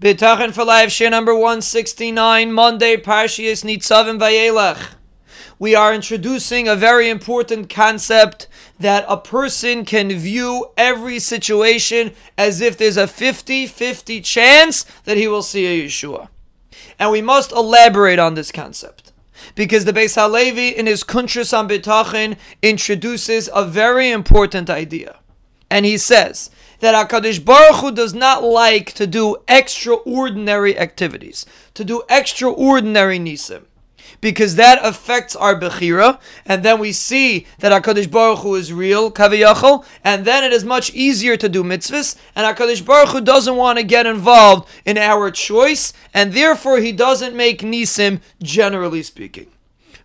Bitachon for Life, shiur number 169, Monday, Parshias Nitzavim Vayelech. We are introducing a very important concept that a person can view every situation as if there's a 50 50 chance that he will see a Yeshua. And we must elaborate on this concept. Because the Beis Halevi in his Kuntras on Bitachon introduces a very important idea. And he says that HaKadosh Baruch Hu does not like to do extraordinary activities, to do extraordinary nisim. Because that affects our bechira, and then we see that Hakadosh Baruch Hu is real, kaviyachol, and then it is much easier to do mitzvahs. And Hakadosh Baruch Hu doesn't want to get involved in our choice, and therefore he doesn't make nisim, generally speaking.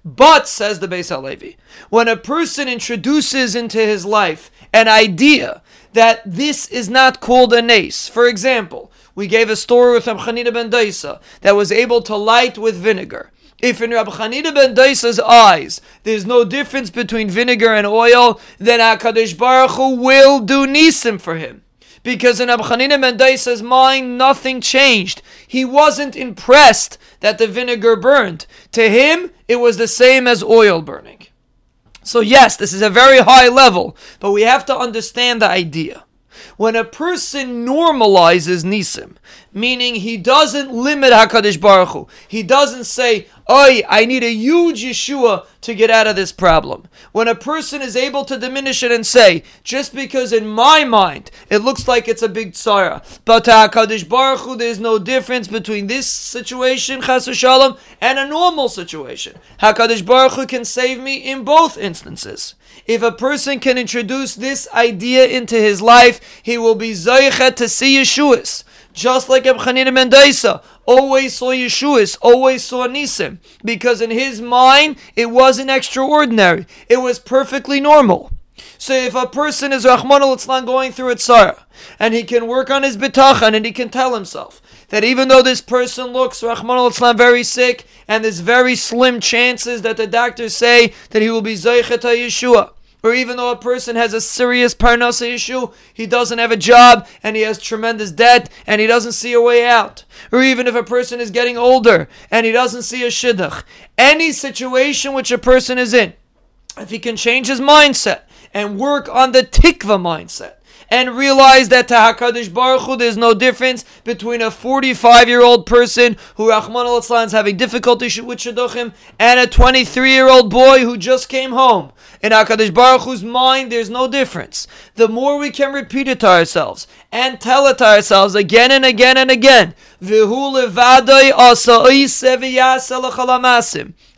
But says the Beis Halevi, when a person introduces into his life an idea that this is not called a nace. For example, we gave a story with Rabbi ben Daisa that was able to light with vinegar. If in Rabbi ben Daisa's eyes there's no difference between vinegar and oil, then HaKadosh Baruch Hu will do nisim for him. Because in Rabbi ben Daisa's mind, nothing changed. He wasn't impressed that the vinegar burned. To him, it was the same as oil burning. So, yes, this is a very high level, but we have to understand the idea. When a person normalizes Nisim, meaning he doesn't limit HaKadosh Baruch Hu, he doesn't say, Oi, I need a huge Yeshua to get out of this problem. When a person is able to diminish it and say, just because in my mind it looks like it's a big tzara, but to HaKadosh Baruch Hu there's no difference between this situation, Chas Shalom, and a normal situation. HaKadosh Baruch Hu can save me in both instances. If a person can introduce this idea into his life, he will be Zaychet to see Yeshuas. Just like Abchanina Mendaisa always saw Yeshuas, always saw Nisim, because in his mind it wasn't extraordinary. It was perfectly normal. So if a person is Rahman al going through a tzara, and he can work on his bitachon, and he can tell himself that even though this person looks Rahman al very sick, and there's very slim chances that the doctors say that he will be Zaychet Yeshua, or even though a person has a serious parnasa issue, he doesn't have a job and he has tremendous debt and he doesn't see a way out, or even if a person is getting older and he doesn't see a shidduch, any situation which a person is in, if he can change his mindset and work on the tikva mindset, and realize that to HaKadosh Baruch Hu, there's no difference between a 45 year old person who Rahman al is having difficulty with Shidduchim and a 23 year old boy who just came home. In HaKadosh Baruch Hu's mind, there's no difference. The more we can repeat it to ourselves and tell it to ourselves again and again and again,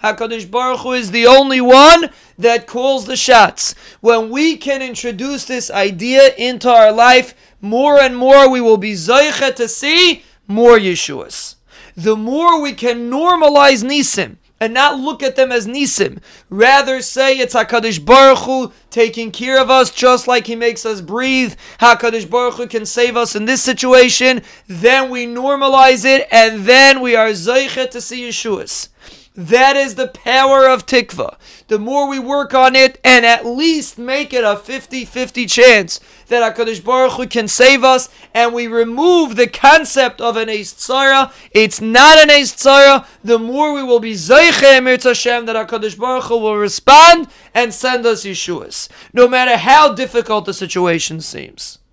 HaKadosh Baruch Hu is the only one that calls the shots. When we can introduce this idea into our life, more and more we will be Zaycha to see more Yeshuas. The more we can normalize Nisim, and not look at them as nisim. Rather say it's Hakadosh Baruch Hu taking care of us, just like He makes us breathe. Hakadosh Baruch Hu can save us in this situation. Then we normalize it, and then we are zeichet to see Yeshuas. That is the power of tikva. The more we work on it and at least make it a 50-50 chance that HaKadosh Baruch Hu can save us and we remove the concept of an Eis Tzara, it's not an Eis Tzara, the more we will be Zeiche Emir Hashem that HaKadosh Baruch Hu will respond and send us Yeshuas. No matter how difficult the situation seems.